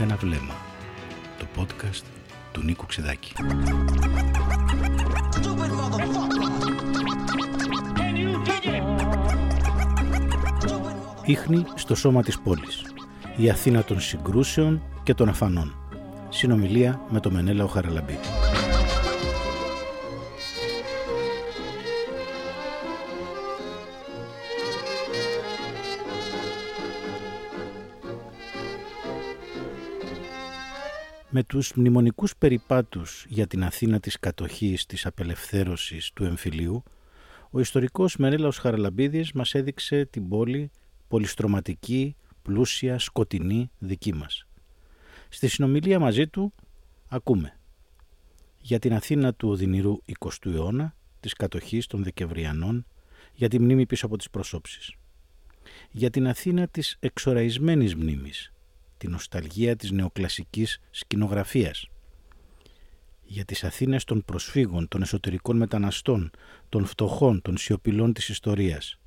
Ένα βλέμμα. Το podcast του Νίκου Ξεδάκη. Ίχνη στο σώμα της πόλης. Η Αθήνα των συγκρούσεων και των αφανών. Συνομιλία με το Μενέλαο Χαραλαμπή. Με τους μνημονικούς περιπάτους για την Αθήνα της κατοχής, της απελευθέρωσης του εμφυλίου, ο ιστορικός Μενέλαος Χαραλαμπίδης μας έδειξε την πόλη πολυστρωματική, πλούσια, σκοτεινή δική μας. Στη συνομιλία μαζί του ακούμε για την Αθήνα του οδυνηρού 20ου αιώνα, της κατοχής των Δεκεμβριανών, για τη μνήμη πίσω από τις προσώψεις. Για την Αθήνα της εξοραϊσμένης μνήμης, τη νοσταλγία της νεοκλασικής σκηνογραφίας. Για τις Αθήνες των προσφύγων, των εσωτερικών μεταναστών, των φτωχών, των σιωπηλών της ιστορίας.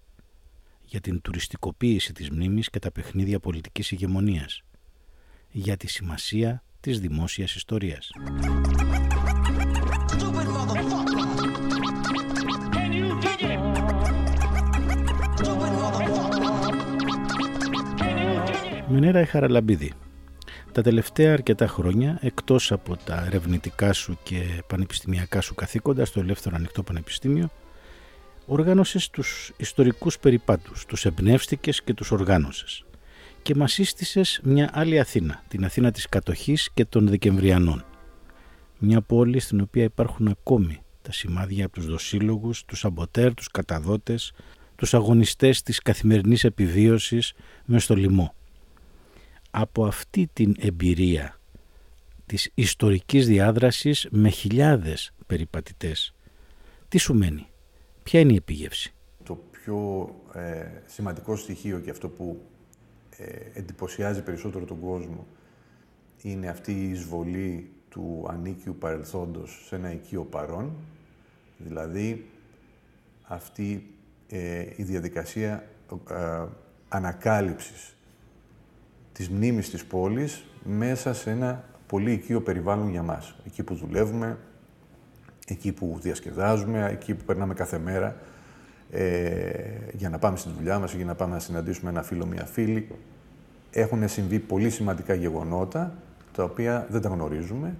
Για την τουριστικοποίηση της μνήμης και τα παιχνίδια πολιτικής ηγεμονίας. Για τη σημασία της δημόσιας ιστορίας. Μενέρα Χαραλαμπίδη. Τα τελευταία αρκετά χρόνια, εκτός από τα ερευνητικά σου και πανεπιστημιακά σου καθήκοντα στο Ελεύθερο Ανοιχτό Πανεπιστήμιο, οργάνωσες τους ιστορικούς περιπάτους, τους εμπνεύστηκες και τους οργάνωσες. Και μας σύστησες μια άλλη Αθήνα, την Αθήνα της κατοχής και των Δεκεμβριανών. Μια πόλη στην οποία υπάρχουν ακόμη τα σημάδια από τους δοσύλλογους, τους αμποτέρ, τους καταδότες, τους αγωνιστές της καθημερινής επιβίωσης με στο λοιμό από αυτή την εμπειρία της ιστορικής διάδρασης με χιλιάδες περιπατητές. Τι σου μένει, ποια είναι η επίγευση; Το πιο ε, σημαντικό στοιχείο και αυτό που ε, εντυπωσιάζει περισσότερο τον κόσμο είναι αυτή η εισβολή του ανίκιου παρελθόντος σε ένα οικείο παρόν, δηλαδή αυτή ε, η διαδικασία ε, ανακάλυψης της μνήμης της πόλης μέσα σε ένα πολύ οικείο περιβάλλον για μας. Εκεί που δουλεύουμε, εκεί που διασκεδάζουμε, εκεί που περνάμε κάθε μέρα ε, για να πάμε στη δουλειά μας, για να πάμε να συναντήσουμε ένα φίλο, μια φίλη. Έχουν συμβεί πολύ σημαντικά γεγονότα, τα οποία δεν τα γνωρίζουμε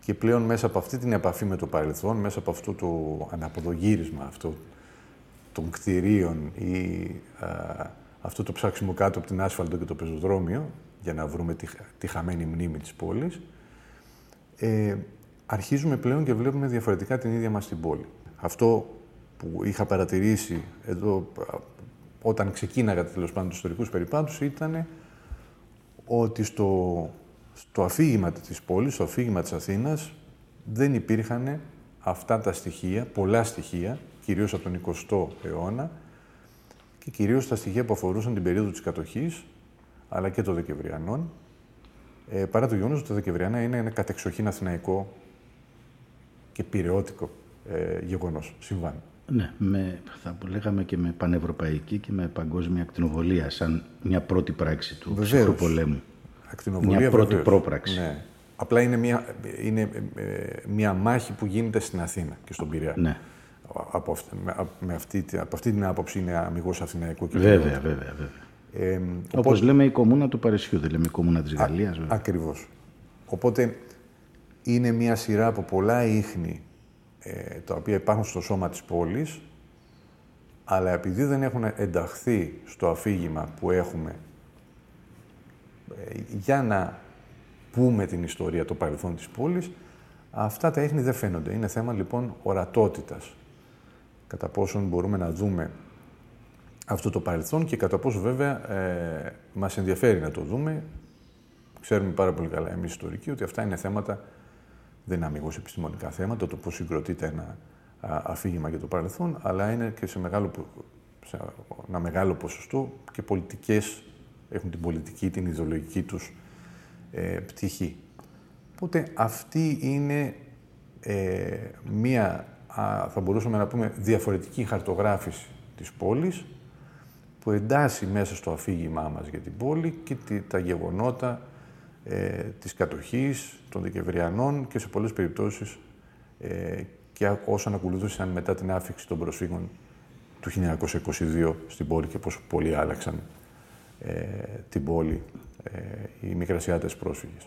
και πλέον μέσα από αυτή την επαφή με το παρελθόν, μέσα από αυτό το αναποδογύρισμα αυτό των κτηρίων ή αυτό το ψάξιμο κάτω από την άσφαλτο και το πεζοδρόμιο, για να βρούμε τη, τη χαμένη μνήμη της πόλης, ε, αρχίζουμε πλέον και βλέπουμε διαφορετικά την ίδια μας την πόλη. Αυτό που είχα παρατηρήσει εδώ όταν ξεκίναγα τέλος πάντων τους ιστορικούς περιπάτους ήταν ότι στο, στο αφήγημα της πόλης, στο αφήγημα της Αθήνας, δεν υπήρχαν αυτά τα στοιχεία, πολλά στοιχεία, κυρίως από τον 20ο αιώνα, και κυρίως τα στοιχεία που αφορούσαν την περίοδο της κατοχής, αλλά και των Δεκεμβριανών, ε, παρά το γεγονός ότι τα Δεκεμβριανά είναι ένα κατεξοχήν αθηναϊκό και πυρεώτικο ε, γεγονός, συμβάν. Ναι, με, θα λέγαμε και με πανευρωπαϊκή και με παγκόσμια ακτινοβολία, σαν μια πρώτη πράξη του ψυχρού πολέμου. Ακτινοβολία, μια πρώτη πρόπραξη. Ναι. Απλά είναι μια, είναι ε, μια μάχη που γίνεται στην Αθήνα και στον Πειραιά. Ναι από, αυτή, με αυτή, από αυτή την άποψη είναι αμυγός αθηναϊκό και Βέβαια, βέβαια, βέβαια. Ε, Όπως λέμε η κομμούνα του Παρισιού, δεν λέμε η κομμούνα της Γαλλίας. Ακριβώ. Ακριβώς. Οπότε είναι μια σειρά από πολλά ίχνη ε, τα οποία υπάρχουν στο σώμα της πόλης, αλλά επειδή δεν έχουν ενταχθεί στο αφήγημα που έχουμε ε, για να πούμε την ιστορία, το παρελθόν της πόλης, αυτά τα ίχνη δεν φαίνονται. Είναι θέμα λοιπόν ορατότητας κατά πόσον μπορούμε να δούμε αυτό το παρελθόν και κατά πόσο βέβαια ε, μας ενδιαφέρει να το δούμε. Ξέρουμε πάρα πολύ καλά εμείς ιστορικοί ότι αυτά είναι θέματα, δεν είναι αμυγός επιστημονικά θέματα, το πώς συγκροτείται ένα αφήγημα για το παρελθόν, αλλά είναι και σε, μεγάλο, σε ένα μεγάλο ποσοστό και πολιτικές, έχουν την πολιτική, την ιδεολογική τους ε, πτυχή. Οπότε αυτή είναι ε, μία θα μπορούσαμε να πούμε, διαφορετική χαρτογράφηση της πόλης που εντάσσει μέσα στο αφήγημά μας για την πόλη και τα γεγονότα ε, της κατοχής, των Δεκεμβριανών και σε πολλές περιπτώσεις ε, και όσων ακολουθούσαν μετά την άφηξη των προσφύγων του 1922 στην πόλη και πόσο πολύ άλλαξαν ε, την πόλη ε, οι Μικρασιάτες πρόσφυγες.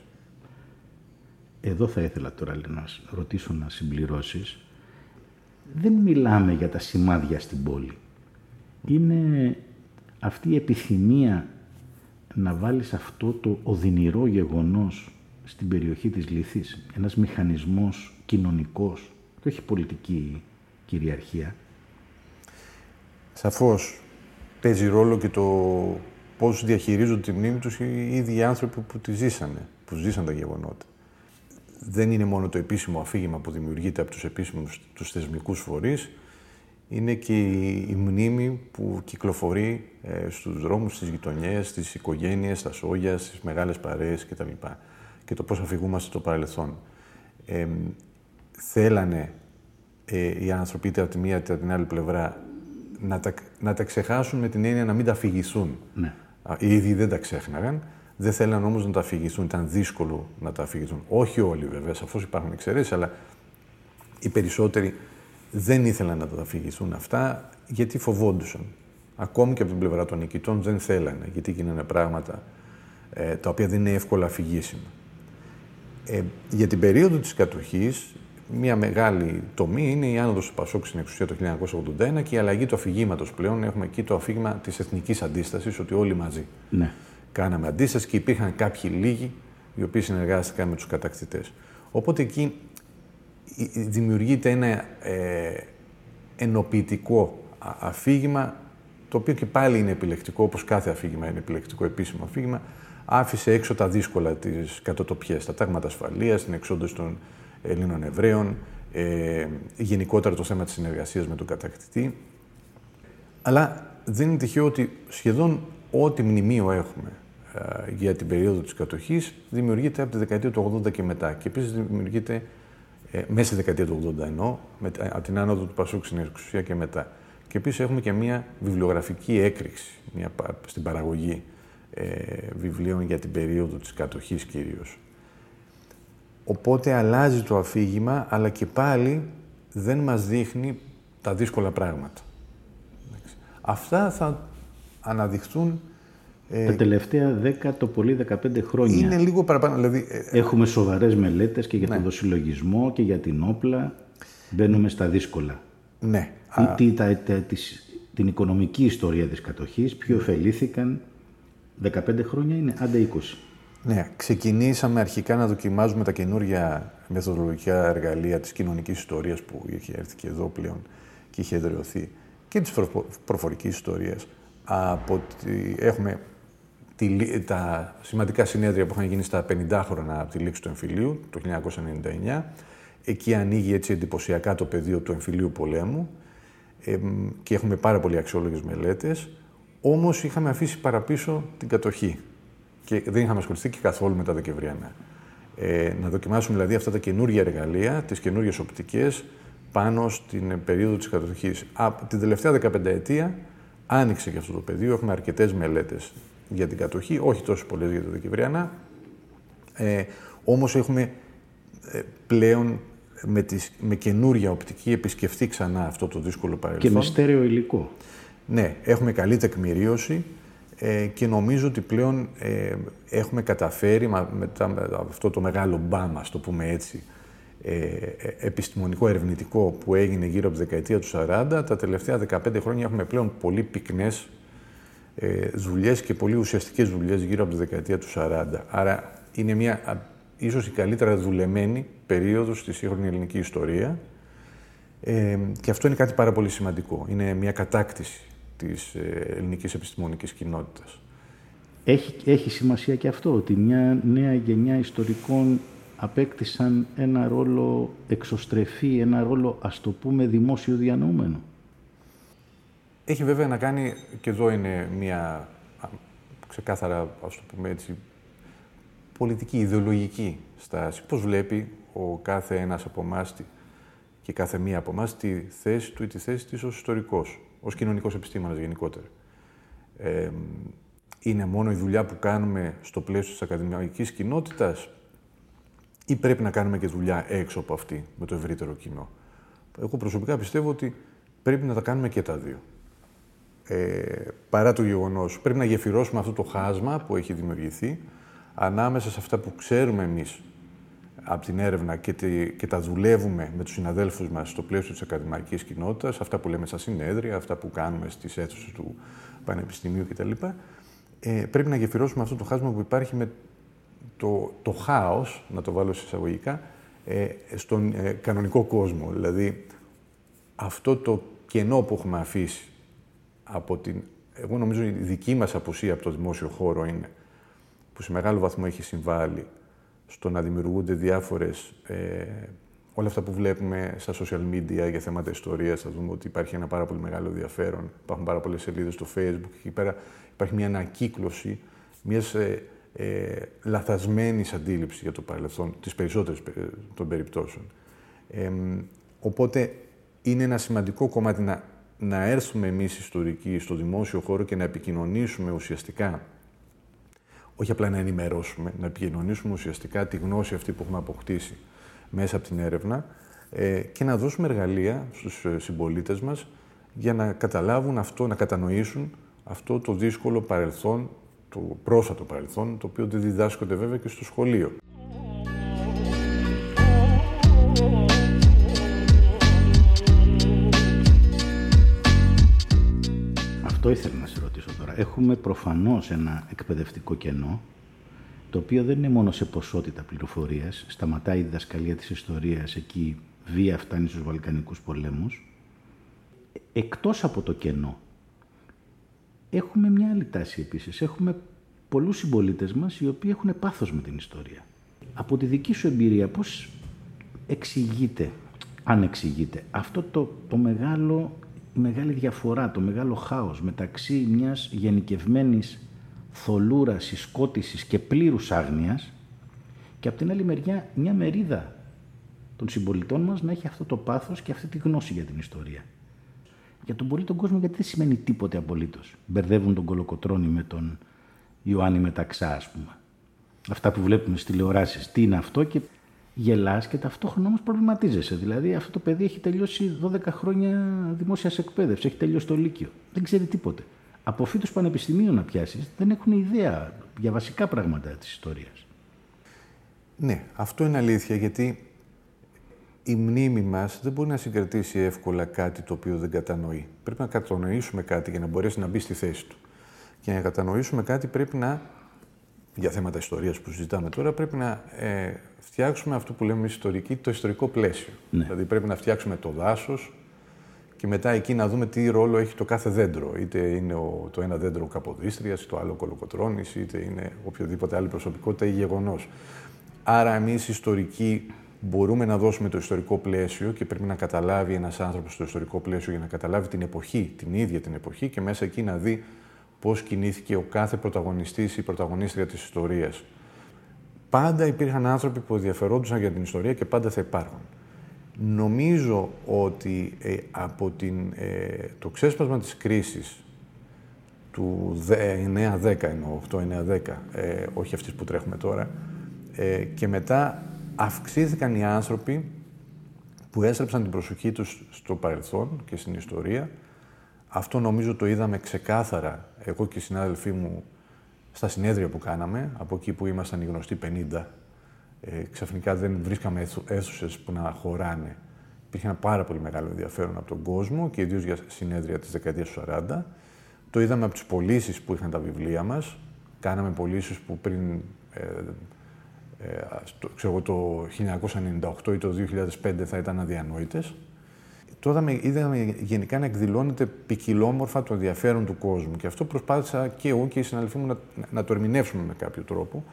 Εδώ θα ήθελα τώρα να ρωτήσω να συμπληρώσεις. Δεν μιλάμε για τα σημάδια στην πόλη. Είναι αυτή η επιθυμία να βάλεις αυτό το οδυνηρό γεγονός στην περιοχή της Λυθής. Ένας μηχανισμός κοινωνικός και όχι πολιτική κυριαρχία. Σαφώς παίζει ρόλο και το πώς διαχειρίζονται τη μνήμη τους οι ίδιοι άνθρωποι που τη ζήσανε, που ζήσαν τα γεγονότα. Δεν είναι μόνο το επίσημο αφήγημα που δημιουργείται από τους επίσημους τους θεσμικούς φορείς, είναι και η, μνήμη που κυκλοφορεί ε, στους δρόμους, στις γειτονιές, στις οικογένειες, στα σόγια, στις μεγάλες παρέες κτλ. Και το πώς αφηγούμαστε το παρελθόν. Ε, θέλανε ε, οι άνθρωποι είτε από τη μία είτε από την άλλη πλευρά να τα, να τα ξεχάσουν με την έννοια να μην τα αφηγηθούν. Ναι. Οι ίδιοι δεν τα ξέχναγαν. Δεν θέλαν όμως να τα αφηγηθούν. Ήταν δύσκολο να τα αφηγηθούν. Όχι όλοι βέβαια, σαφώς υπάρχουν εξαιρέσεις, αλλά οι περισσότεροι δεν ήθελαν να τα αφηγηθούν αυτά γιατί φοβόντουσαν. Ακόμη και από την πλευρά των νικητών δεν θέλανε, γιατί γίνανε πράγματα ε, τα οποία δεν είναι εύκολα αφηγήσιμα. Ε, για την περίοδο της κατοχής, μια μεγάλη τομή είναι η άνοδος του Πασόκ στην εξουσία το 1981 και η αλλαγή του αφηγήματος πλέον. Έχουμε εκεί το αφήγημα της εθνικής αντίστασης, ότι όλοι μαζί ναι. Κάναμε αντίσταση και υπήρχαν κάποιοι λίγοι οι οποίοι συνεργάστηκαν με τους κατακτητές. Οπότε εκεί δημιουργείται ένα ε, ενοποιητικό αφήγημα, το οποίο και πάλι είναι επιλεκτικό, όπως κάθε αφήγημα είναι επιλεκτικό επίσημο αφήγημα, άφησε έξω τα δύσκολα της κατοτοπιές, τα τάγματα ασφαλείας, την εξόντωση των Ελλήνων Εβραίων, ε, γενικότερα το θέμα της συνεργασίας με τον κατακτητή. Αλλά δεν είναι τυχαίο ότι σχεδόν ό,τι μνημείο έχουμε ε, για την περίοδο της κατοχής δημιουργείται από τη δεκαετία του 80 και μετά. Και επίσης δημιουργείται ε, μέσα στη δεκαετία του 80 ενώ, με, από την άνοδο του Πασούκ στην εξουσία και μετά. Και επίσης έχουμε και μια βιβλιογραφική έκρηξη μια, στην παραγωγή ε, βιβλίων για την περίοδο της κατοχής κυρίως. Οπότε αλλάζει το αφήγημα, αλλά και πάλι δεν μας δείχνει τα δύσκολα πράγματα. Αυτά θα αναδειχθούν ε, τα τελευταία 10, το πολύ 15 χρόνια. Είναι λίγο παραπάνω. Δηλαδή, ε, ε, Έχουμε σοβαρές μελέτες και για ναι. τον δοσυλλογισμό και για την όπλα. Μπαίνουμε στα δύσκολα. Ναι. Τι, τα, την οικονομική ιστορία της κατοχής, ποιο ωφελήθηκαν. 15 χρόνια είναι, άντε 20. Ναι, ξεκινήσαμε αρχικά να δοκιμάζουμε τα καινούργια μεθοδολογικά εργαλεία της κοινωνικής ιστορίας που είχε έρθει και εδώ πλέον και είχε εδραιωθεί και της προφορικής ιστορίας. Από Έχουμε τη, τα σημαντικά συνέδρια που είχαν γίνει στα 50 χρόνια από τη λήξη του εμφυλίου, το 1999. Εκεί ανοίγει έτσι εντυπωσιακά το πεδίο του εμφυλίου πολέμου ε, και έχουμε πάρα πολύ αξιόλογες μελέτες. Όμως είχαμε αφήσει παραπίσω την κατοχή και δεν είχαμε ασχοληθεί και καθόλου με τα Δεκεμβριανά. Ε, να δοκιμάσουμε δηλαδή αυτά τα καινούργια εργαλεία, τις καινούργιες οπτικές πάνω στην περίοδο της κατοχής. Από την τελευταία 15 ετία άνοιξε και αυτό το πεδίο. Έχουμε αρκετές μελέτες για την κατοχή, όχι τόσο πολλές για τα Δεκεμβριανά. Ε, όμως έχουμε ε, πλέον με, τις, με καινούρια οπτική επισκεφτεί ξανά αυτό το δύσκολο παρελθόν. Και με στέρεο υλικό. Ναι, έχουμε καλή τεκμηρίωση ε, και νομίζω ότι πλέον ε, έχουμε καταφέρει μετά με αυτό το μεγάλο μπάμα, το πούμε έτσι, ε, ε, επιστημονικό ερευνητικό που έγινε γύρω από τη δεκαετία του 40, τα τελευταία 15 χρόνια έχουμε πλέον πολύ πυκνές ε, δουλειές και πολύ ουσιαστικές δουλειές γύρω από τη δεκαετία του 40. Άρα είναι μια ίσως η καλύτερα δουλεμένη περίοδος στη σύγχρονη ελληνική ιστορία ε, και αυτό είναι κάτι πάρα πολύ σημαντικό. Είναι μια κατάκτηση της ε, ελληνικής επιστημονικής κοινότητας. Έχει, έχει σημασία και αυτό, ότι μια νέα γενιά ιστορικών απέκτησαν ένα ρόλο εξωστρεφή, ένα ρόλο, ας το πούμε, δημόσιο διανοούμενο. Έχει βέβαια να κάνει, και εδώ είναι μια ξεκάθαρα, ας το πούμε έτσι, πολιτική, ιδεολογική στάση. Πώς βλέπει ο κάθε ένας από εμάς και κάθε μία από εμάς τη θέση του ή τη θέση της ως ιστορικός, ως κοινωνικός επιστήμονας γενικότερα. Ε, είναι μόνο η δουλειά που κάνουμε στο πλαίσιο της ακαδημαϊκής κοινότητας; Ή πρέπει να κάνουμε και δουλειά έξω από αυτή, με το ευρύτερο κοινό; Εγώ προσωπικά πιστεύω ότι πρέπει να τα κάνουμε και τα δύο. Ε, παρά το γεγονός, πρέπει να γεφυρώσουμε αυτό το χάσμα που έχει δημιουργηθεί ανάμεσα σε αυτά που ξέρουμε εμείς από την έρευνα και, και τα δουλεύουμε με τους συναδέλφους μας στο πλαίσιο της ακαδημαϊκής κοινότητας, αυτά που λέμε στα συνέδρια, αυτά που κάνουμε στις αίθουσες του Πανεπιστημίου κτλ. Ε, πρέπει να γεφυρώσουμε αυτό το χάσμα που υπάρχει με το, το χάος, να το βάλω σε εισαγωγικά, ε, στον ε, κανονικό κόσμο. Δηλαδή, αυτό το κενό που έχουμε αφήσει από την... Εγώ νομίζω η δική μας απουσία από το δημόσιο χώρο είναι που σε μεγάλο βαθμό έχει συμβάλει στο να δημιουργούνται διάφορες... Ε, όλα αυτά που βλέπουμε στα social media για θέματα ιστορίας, θα δούμε ότι υπάρχει ένα πάρα πολύ μεγάλο ενδιαφέρον. Υπάρχουν πάρα πολλές σελίδες στο facebook και εκεί πέρα υπάρχει μια ανακύκλωση μιας ε, ε, λαθασμένης αντίληψης για το παρελθόν, τις περισσότερες των περιπτώσεων. Ε, οπότε είναι ένα σημαντικό κομμάτι να, να έρθουμε εμείς ιστορικοί στο δημόσιο χώρο και να επικοινωνήσουμε ουσιαστικά όχι απλά να ενημερώσουμε, να επικοινωνήσουμε ουσιαστικά τη γνώση αυτή που έχουμε αποκτήσει μέσα από την έρευνα ε, και να δώσουμε εργαλεία στους ε, συμπολίτες μας για να καταλάβουν αυτό, να κατανοήσουν αυτό το δύσκολο παρελθόν, το πρόσφατο παρελθόν, το οποίο δεν διδάσκονται βέβαια και στο σχολείο. Αυτό ήθελα να σε ρωτήσω τώρα. Έχουμε προφανώς ένα εκπαιδευτικό κενό, το οποίο δεν είναι μόνο σε ποσότητα πληροφορίας. Σταματάει η διδασκαλία της ιστορίας, εκεί βία φτάνει στους Βαλκανικούς πολέμους. Εκτός από το κενό, έχουμε μια άλλη τάση επίσης. Έχουμε πολλούς συμπολίτες μας οι οποίοι έχουν πάθος με την ιστορία. Από τη δική σου εμπειρία, πώς εξηγείται, αν εξηγείται, αυτό το, το μεγάλο η μεγάλη διαφορά, το μεγάλο χάος μεταξύ μιας γενικευμένης θολούρας, συσκότησης και πλήρους άγνοιας και από την άλλη μεριά μια μερίδα των συμπολιτών μας να έχει αυτό το πάθος και αυτή τη γνώση για την ιστορία. Για τον πολύ τον κόσμο γιατί δεν σημαίνει τίποτε απολύτως. Μπερδεύουν τον Κολοκοτρώνη με τον Ιωάννη Μεταξά, ας πούμε. Αυτά που βλέπουμε στις τηλεοράσεις. Τι είναι αυτό και γελάς και ταυτόχρονα όμως προβληματίζεσαι. Δηλαδή αυτό το παιδί έχει τελειώσει 12 χρόνια δημόσιας εκπαίδευσης, έχει τελειώσει το Λύκειο. Δεν ξέρει τίποτε. Από φύτους πανεπιστημίου να πιάσεις, δεν έχουν ιδέα για βασικά πράγματα της ιστορίας. Ναι, αυτό είναι αλήθεια γιατί η μνήμη μας δεν μπορεί να συγκρατήσει εύκολα κάτι το οποίο δεν κατανοεί. Πρέπει να κατανοήσουμε κάτι για να μπορέσει να μπει στη θέση του. Και να κατανοήσουμε κάτι πρέπει να για θέματα ιστορίας που συζητάμε τώρα, πρέπει να ε, φτιάξουμε αυτό που λέμε ιστορική, το ιστορικό πλαίσιο. Ναι. Δηλαδή πρέπει να φτιάξουμε το δάσος και μετά εκεί να δούμε τι ρόλο έχει το κάθε δέντρο. Είτε είναι ο, το ένα δέντρο Καποδίστριας, το άλλο Κολοκοτρώνης, είτε είναι οποιοδήποτε άλλη προσωπικότητα ή γεγονός. Άρα εμείς ιστορικοί μπορούμε να δώσουμε το ιστορικό πλαίσιο και πρέπει να καταλάβει ένας άνθρωπος το ιστορικό πλαίσιο για να καταλάβει την εποχή, την ίδια την εποχή και μέσα εκεί να δει πώς κινήθηκε ο κάθε πρωταγωνιστής ή πρωταγωνίστρια της ιστορίας. Πάντα υπήρχαν άνθρωποι που ενδιαφερόντουσαν για την ιστορία και πάντα θα υπάρχουν. Νομίζω ότι ε, από την, ε, το ξέσπασμα της κρίσης του 9-10 εννοώ, 8-9-10, ε, όχι αυτής που τρέχουμε τώρα, ε, και μετά αυξήθηκαν οι άνθρωποι που έστρεψαν την προσοχή τους στο παρελθόν και στην ιστορία. Αυτό νομίζω το είδαμε ξεκάθαρα εγώ και οι συνάδελφοί μου στα συνέδρια που κάναμε, από εκεί που ήμασταν οι γνωστοί 50, ε, ξαφνικά δεν βρίσκαμε αίθουσες που να χωράνε. Υπήρχε ένα πάρα πολύ μεγάλο ενδιαφέρον από τον κόσμο και ιδίως για συνέδρια της δεκαετίας του 40. Το είδαμε από τις πωλήσεις που είχαν τα βιβλία μας. Κάναμε πωλήσεις που πριν ε, ε, ξέρω, το 1998 ή το 2005 θα ήταν αδιανόητες. Τώρα είδαμε γενικά να εκδηλώνεται ποικιλόμορφα το ενδιαφέρον του κόσμου. Και αυτό προσπάθησα και εγώ και οι συναδελφοί μου να, να το ερμηνεύσουμε με κάποιο τρόπο.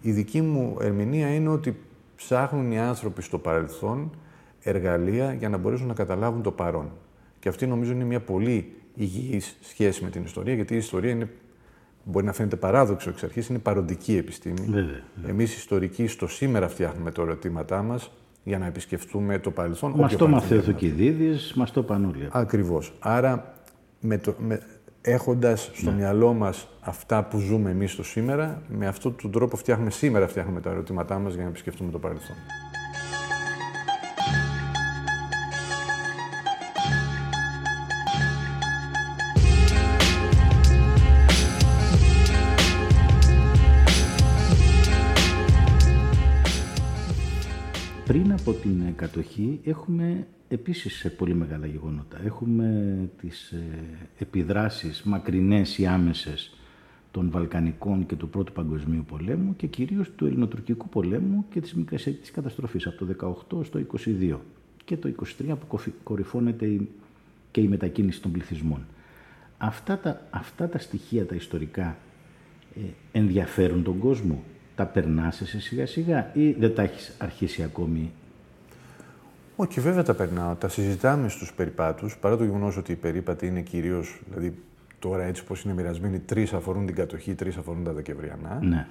Η δική μου ερμηνεία είναι ότι ψάχνουν οι άνθρωποι στο παρελθόν εργαλεία για να μπορέσουν να καταλάβουν το παρόν. Και αυτή νομίζω είναι μια πολύ υγιής σχέση με την ιστορία, γιατί η ιστορία είναι, μπορεί να φαίνεται παράδοξο εξ αρχής, είναι παροντική επιστήμη. Βέβαια, Εμείς ιστορικοί στο σήμερα φτιάχνουμε τα ερωτήματά μας για να επισκεφτούμε το παρελθόν. Μας το μαθαίνει ο Κιδίδης, μας το πανούλια. Ακριβώς. Άρα, με το, με, έχοντας στο ναι. μυαλό μας αυτά που ζούμε εμείς το σήμερα, με αυτόν τον τρόπο φτιάχνουμε σήμερα φτιάχνουμε τα ερωτήματά μας για να επισκεφτούμε το παρελθόν. Από την κατοχή έχουμε επίσης πολύ μεγάλα γεγονότα. Έχουμε τις ε, επιδράσεις μακρινές ή άμεσες των Βαλκανικών και του Πρώτου Παγκοσμίου Πολέμου και κυρίως του Ελληνοτουρκικού Πολέμου και της Μικρασιατικής Καταστροφής από το 18 στο 22 και το 23 που κορυφώνεται και η μετακίνηση των πληθυσμών. Αυτά τα, αυτά τα στοιχεία τα ιστορικά ε, ενδιαφέρουν τον κόσμο τα περνάς εσύ σιγά σιγά ή δεν τα έχεις αρχίσει ακόμη. Όχι, βέβαια τα περνάω. Τα συζητάμε στους περιπάτους, παρά το γεγονός ότι οι περίπατοι είναι κυρίως, δηλαδή τώρα έτσι πως είναι μοιρασμένοι, τρεις αφορούν την κατοχή, τρεις αφορούν τα Δεκεμβριανά. Ναι.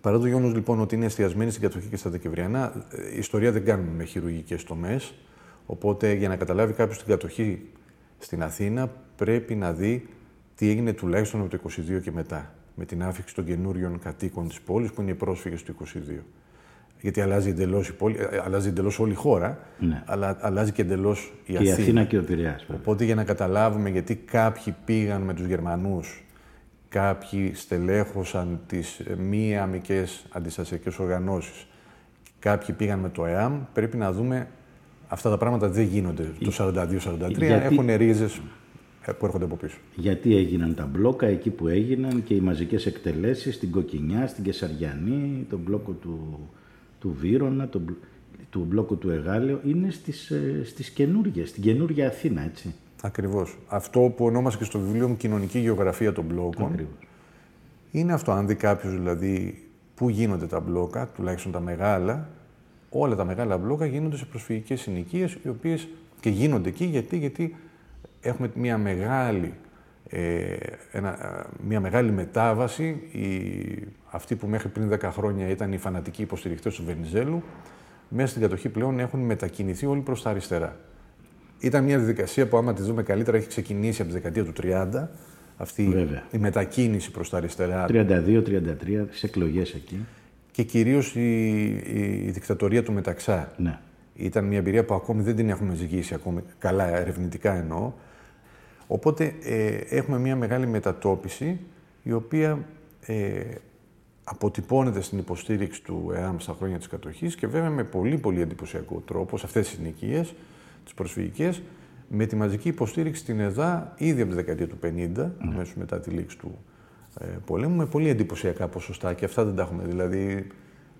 Παρά το γεγονός λοιπόν ότι είναι εστιασμένοι στην κατοχή και στα Δεκεμβριανά, η ε, ιστορία δεν κάνουμε με χειρουργικές τομές. Οπότε για να καταλάβει κάποιος την κατοχή στην Αθήνα πρέπει να δει τι έγινε τουλάχιστον από το 22 και μετά με την άφηξη των καινούριων κατοίκων της πόλης, που είναι οι πρόσφυγες του 22. Γιατί αλλάζει εντελώς η πόλη, ε, αλλάζει εντελώς όλη η χώρα, ναι. αλλά αλλάζει και εντελώς η Αθήνα. η Αθήνα και ο Πειραιάς. Οπότε για να καταλάβουμε γιατί κάποιοι πήγαν με τους Γερμανούς, κάποιοι στελέχωσαν τις ε, μη αμυκέ αντιστασιακές οργανώσεις, κάποιοι πήγαν με το ΕΑΜ, πρέπει να δούμε αυτά τα πράγματα δεν γίνονται το 42-43, έχουν ρίζες ε, που έρχονται από πίσω. Γιατί έγιναν τα μπλόκα εκεί που έγιναν και οι μαζικές εκτελέσεις στην Κοκκινιά, στην Κεσαριανή, τον μπλόκο του, του Βύρονα, τον, του μπλόκο του Εγάλεο, είναι στις, ε, στις καινούργιες, στην καινούργια Αθήνα, έτσι. Ακριβώς. Αυτό που ονόμασα και στο βιβλίο μου κοινωνική γεωγραφία των μπλόκων. Ακριβώς. Είναι αυτό, αν δει κάποιος δηλαδή πού γίνονται τα μπλόκα, τουλάχιστον τα μεγάλα, όλα τα μεγάλα μπλόκα γίνονται σε προσφυγικές συνοικίες, οι οποίες και γίνονται εκεί γιατί, γιατί έχουμε μια μεγάλη, ε, ένα, μια μεγάλη μετάβαση. Οι, αυτοί που μέχρι πριν 10 χρόνια ήταν οι φανατικοί υποστηρικτές του Βενιζέλου, μέσα στην κατοχή πλέον έχουν μετακινηθεί όλοι προς τα αριστερά. Ήταν μια διαδικασία που άμα τη δούμε καλύτερα έχει ξεκινήσει από τη δεκαετία του 30, αυτή η μετακίνηση προς τα αριστερά. 32-33, τις εκλογές εκεί. Και κυρίως η, η, η δικτατορία του Μεταξά. Ναι. Ήταν μια εμπειρία που ακόμη δεν την έχουμε ζυγίσει ακόμη καλά, ερευνητικά εννοώ. Οπότε ε, έχουμε μια μεγάλη μετατόπιση η οποία ε, αποτυπώνεται στην υποστήριξη του ΕΑΜ στα χρόνια της κατοχής και βέβαια με πολύ πολύ εντυπωσιακό τρόπο σε αυτές τις νοικίες, τις προσφυγικές, με τη μαζική υποστήριξη στην ΕΔΑ ήδη από τη δεκαετία του 50, mm. αμέσως μετά τη λήξη του ε, πολέμου, με πολύ εντυπωσιακά ποσοστά και αυτά δεν τα έχουμε. Δηλαδή,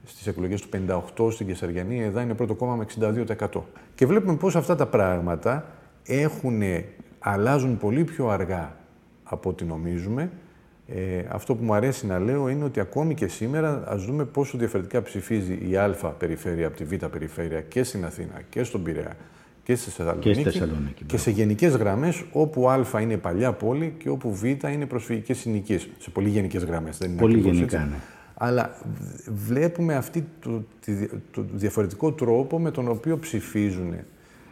στις εκλογές του 58 στην Κεσαριανή, η ΕΔΑ είναι πρώτο κόμμα με 62%. Και βλέπουμε πώς αυτά τα πράγματα έχουν αλλάζουν πολύ πιο αργά από ό,τι νομίζουμε. Ε, αυτό που μου αρέσει να λέω είναι ότι ακόμη και σήμερα ας δούμε πόσο διαφορετικά ψηφίζει η Α περιφέρεια από τη Β περιφέρεια και στην Αθήνα και στον Πειραιά και στη Θεσσαλονίκη. Και, Θεσσαλονίκη, και σε γενικές γραμμές, όπου Α είναι παλιά πόλη και όπου Β είναι προσφυγικέ συνοικίε. Σε πολύ γενικές γραμμές. Πολύ γενικά, ναι. Αλλά βλέπουμε αυτή το, το διαφορετικό τρόπο με τον οποίο ψηφίζουν ε,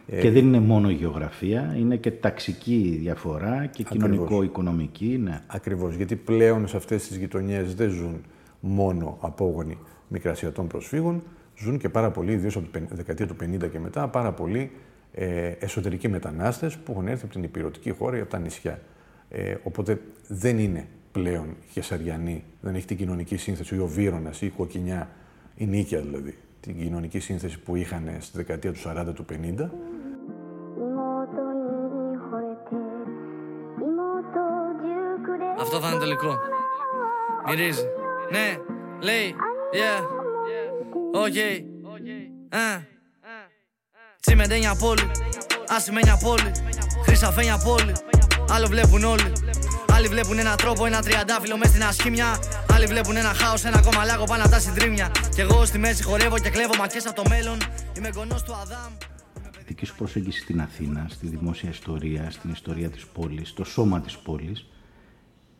και δεν είναι μόνο γεωγραφία, είναι και ταξική διαφορά και κοινωνικο-οικονομική. Ναι. Ακριβώς, γιατί πλέον σε αυτές τις γειτονιές δεν ζουν μόνο απόγονοι μικρασιατών προσφύγων, ζουν και πάρα πολλοί, ιδίως από τη δεκαετία του 50 και μετά, πάρα πολλοί ε, εσωτερικοί μετανάστες που έχουν έρθει από την υπηρετική χώρα ή από τα νησιά. Ε, οπότε δεν είναι πλέον χεσαριανή, δεν έχει την κοινωνική σύνθεση ή ο Βύρονας ή η Κοκκινιά, η Νίκαια δηλαδή, την κοινωνική σύνθεση που είχαν στη δεκαετία του 40 του 50. Τελικό. Μυρίζει. Ναι, λέει, yeah. Okay. Uh. Τσιμεντένια πόλη, ασημένια πόλη, χρυσαφένια πόλη. Άλλο βλέπουν όλοι. Άλλοι βλέπουν ένα τρόπο, ένα τριαντάφυλλο μες στην ασχήμια. Άλλοι βλέπουν ένα χάος, ένα κομμαλάκο πάνω από τα συντρίμια. Κι εγώ στη μέση χορεύω και κλέβω μακές από το μέλλον. Είμαι γονός του Αδάμ. Η δική σου προσέγγισης στην Αθήνα, στη δημόσια ιστορία, στην ιστορία της πόλης, στο σώμα της πόλης,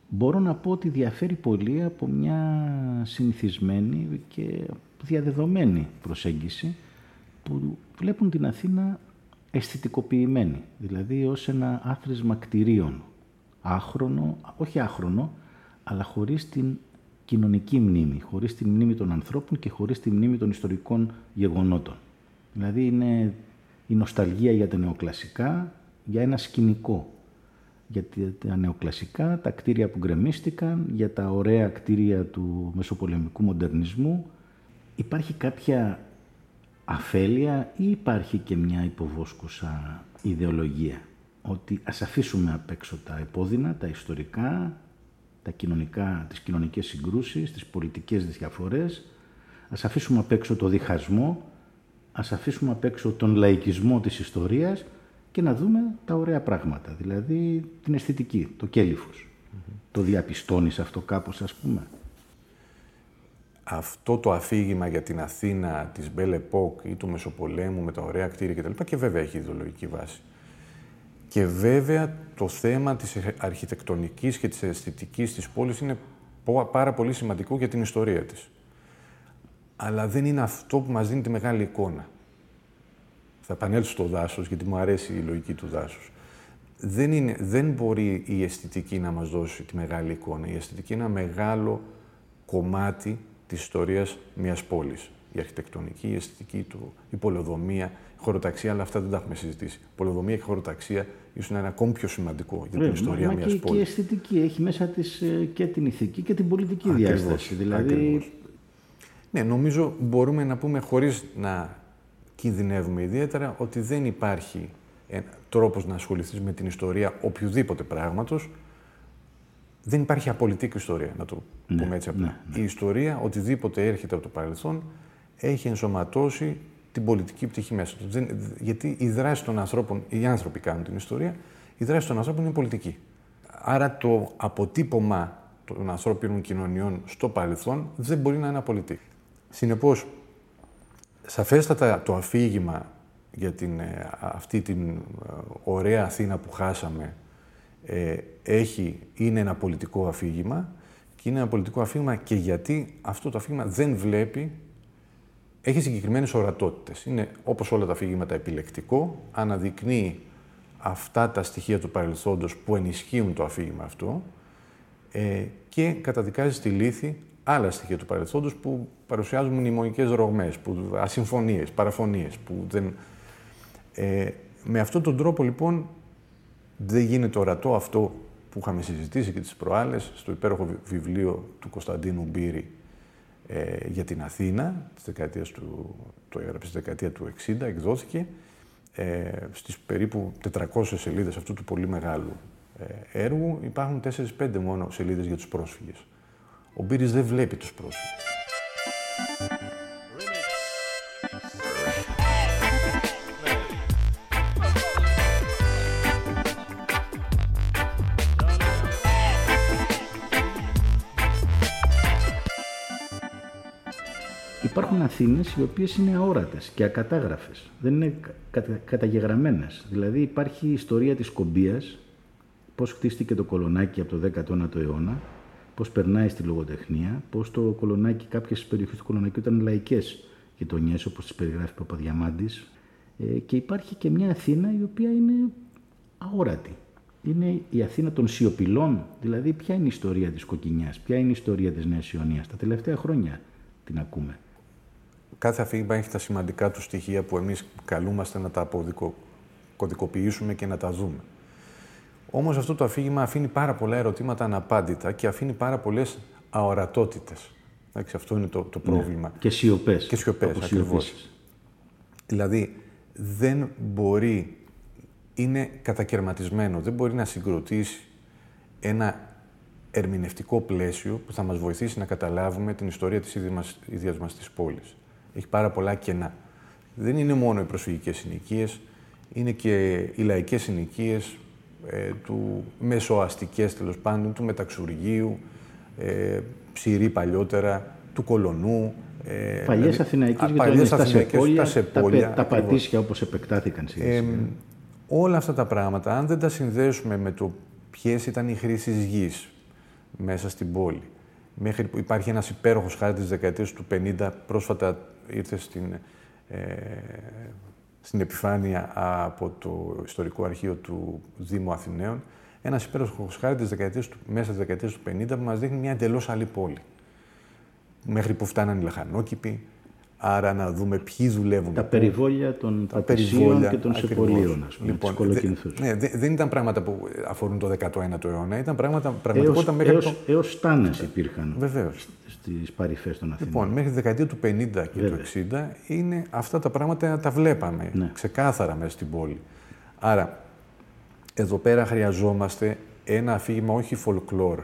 μπορώ να πω ότι διαφέρει πολύ από μια συνηθισμένη και διαδεδομένη προσέγγιση που βλέπουν την Αθήνα αισθητικοποιημένη, δηλαδή ως ένα άθροισμα κτηρίων, άχρονο, όχι άχρονο, αλλά χωρίς την κοινωνική μνήμη, χωρίς τη μνήμη των ανθρώπων και χωρίς τη μνήμη των ιστορικών γεγονότων. Δηλαδή είναι η νοσταλγία για τα νεοκλασικά, για ένα σκηνικό. Για τα νεοκλασικά, τα κτίρια που γκρεμίστηκαν, για τα ωραία κτίρια του μεσοπολεμικού μοντερνισμού. Υπάρχει κάποια αφέλεια ή υπάρχει και μια υποβόσκουσα ιδεολογία ότι ας αφήσουμε απ' έξω τα επώδυνα, τα ιστορικά, τα κοινωνικά, τις κοινωνικές συγκρούσεις, τις πολιτικές διαφορές, ας αφήσουμε απ' έξω το διχασμό, ας αφήσουμε απ' έξω τον λαϊκισμό της ιστορίας και να δούμε τα ωραία πράγματα, δηλαδή την αισθητική, το κελυφος Το διαπιστώνεις αυτό κάπως, ας πούμε. Αυτό το αφήγημα για την Αθήνα της Μπέλε Πόκ ή του Μεσοπολέμου με τα ωραία κτίρια κτλ. και βέβαια έχει ιδεολογική βάση. Και βέβαια το θέμα της αρχιτεκτονικής και της αισθητικής της πόλης είναι πάρα πολύ σημαντικό για την ιστορία της. Αλλά δεν είναι αυτό που μας δίνει τη μεγάλη εικόνα. Θα επανέλθω στο δάσος, γιατί μου αρέσει η λογική του δάσους. Δεν, είναι, δεν μπορεί η αισθητική να μας δώσει τη μεγάλη εικόνα. Η αισθητική είναι ένα μεγάλο κομμάτι της ιστορίας μιας πόλης. Η αρχιτεκτονική, η αισθητική του, η πολεοδομία, χωροταξία, αλλά αυτά δεν τα έχουμε συζητήσει. Πολεοδομία και χωροταξία ίσως είναι ένα ακόμη πιο σημαντικό για την ιστορία μιας πόλη. Και η αισθητική έχει μέσα της ε, και την ηθική και την πολιτική Ακριβώς, διάσταση. Δηλαδή... Ναι, νομίζω μπορούμε να πούμε χωρίς να κινδυνεύουμε ιδιαίτερα ότι δεν υπάρχει τρόπος να ασχοληθείς με την ιστορία οποιοδήποτε πράγματος. Δεν υπάρχει απολυτική ιστορία, να το ναι, πούμε έτσι απλά. Ναι, ναι. Η ιστορία, οτιδήποτε έρχεται από το παρελθόν, έχει ενσωματώσει την πολιτική πτυχή μέσα του. γιατί η δράση των ανθρώπων, οι άνθρωποι κάνουν την ιστορία, η δράση των ανθρώπων είναι πολιτική. Άρα το αποτύπωμα των ανθρώπινων κοινωνιών στο παρελθόν δεν μπορεί να είναι απολυτή. Συνεπώς, σαφέστατα το αφήγημα για την, ε, αυτή την ε, ωραία Αθήνα που χάσαμε ε, έχει, είναι ένα πολιτικό αφήγημα και είναι ένα πολιτικό αφήγημα και γιατί αυτό το αφήγημα δεν βλέπει έχει συγκεκριμένες ορατότητες. Είναι όπως όλα τα αφήγηματα επιλεκτικό, αναδεικνύει αυτά τα στοιχεία του παρελθόντος που ενισχύουν το αφήγημα αυτό ε, και καταδικάζει στη λύθη άλλα στοιχεία του παρελθόντος που παρουσιάζουν μνημονικές ρογμές, που, ασυμφωνίες, παραφωνίες. Που δεν... Ε, με αυτόν τον τρόπο λοιπόν δεν γίνεται ορατό αυτό που είχαμε συζητήσει και τις προάλλες στο υπέροχο βιβλίο του Κωνσταντίνου Μπύρη ε, για την Αθήνα, της δεκαετίας του, το έγραψε στη δεκαετία του 60, εκδόθηκε, ε, στις περίπου 400 σελίδες αυτού του πολύ μεγάλου ε, έργου υπάρχουν 4-5 μόνο σελίδες για τους πρόσφυγες. Ο Μπύρης δεν βλέπει τους πρόσφυγες. υπάρχουν Αθήνες οι οποίες είναι αόρατες και ακατάγραφες, δεν είναι κατα, καταγεγραμμένες. Δηλαδή υπάρχει η ιστορία της κομπίας, πώς χτίστηκε το κολονάκι από το 19ο αιώνα, πώς περνάει στη λογοτεχνία, πώς το κολονάκι, κάποιες περιοχές του κολονακιού ήταν λαϊκές γειτονιές όπως τις περιγράφει ο Παπαδιαμάντης ε, και υπάρχει και μια Αθήνα η οποία είναι αόρατη. Είναι η Αθήνα των σιωπηλών, δηλαδή ποια είναι η ιστορία της κοκκινιάς, ποια είναι η ιστορία της Νέας Ιωνίας. Τα τελευταία χρόνια την ακούμε κάθε αφήγημα έχει τα σημαντικά του στοιχεία που εμείς καλούμαστε να τα αποκωδικοποιήσουμε και να τα δούμε. Όμως αυτό το αφήγημα αφήνει πάρα πολλά ερωτήματα αναπάντητα και αφήνει πάρα πολλές αορατότητες. αυτό είναι το, το ναι. πρόβλημα. Και σιωπές. Και σιωπές, ακριβώς. Δηλαδή, δεν μπορεί, είναι κατακαιρματισμένο, δεν μπορεί να συγκροτήσει ένα ερμηνευτικό πλαίσιο που θα μας βοηθήσει να καταλάβουμε την ιστορία της ίδιας μας της πόλης έχει πάρα πολλά κενά. Δεν είναι μόνο οι προσφυγικές συνοικίες, είναι και οι λαϊκές συνοικίες, ε, του μεσοαστικές τέλος πάντων, του μεταξουργείου, ε, ψηρή παλιότερα, του κολονού. Ε, Παλιές δηλαδή, Αθηναϊκές γειτονιές, τα σεπόλια, τα, σεπόλια, τα, τα πατήσια όπως επεκτάθηκαν ε, όλα αυτά τα πράγματα, αν δεν τα συνδέσουμε με το ποιες ήταν οι χρήσεις γης μέσα στην πόλη, μέχρι που υπάρχει ένας υπέροχος χάρτης της δεκαετίας του 50, πρόσφατα ήρθε στην, ε, στην επιφάνεια από το ιστορικό αρχείο του Δήμου Αθηναίων, Ένας υπέροχος χάρτη μέσα της δεκαετίας του 50 που μας δείχνει μια εντελώς άλλη πόλη. Μέχρι που φτάνανε οι λαχανόκηποι, Άρα να δούμε ποιοι δουλεύουν. Τα περιβόλια των πατησίων και των σεπολίων, ας πούμε, λοιπόν, δε, ναι, δεν ήταν πράγματα που αφορούν το 19ο αιώνα, ήταν πράγματα πραγματικότητα έως, μέχρι έως, το... Έως στάνες υπήρχαν Βεβαίως. στις παρυφές των Αθηνών. Λοιπόν, μέχρι τη δεκαετία του 50 και του 60 είναι αυτά τα πράγματα τα βλέπαμε ναι. ξεκάθαρα μέσα στην πόλη. Άρα, εδώ πέρα χρειαζόμαστε ένα αφήγημα όχι folklore,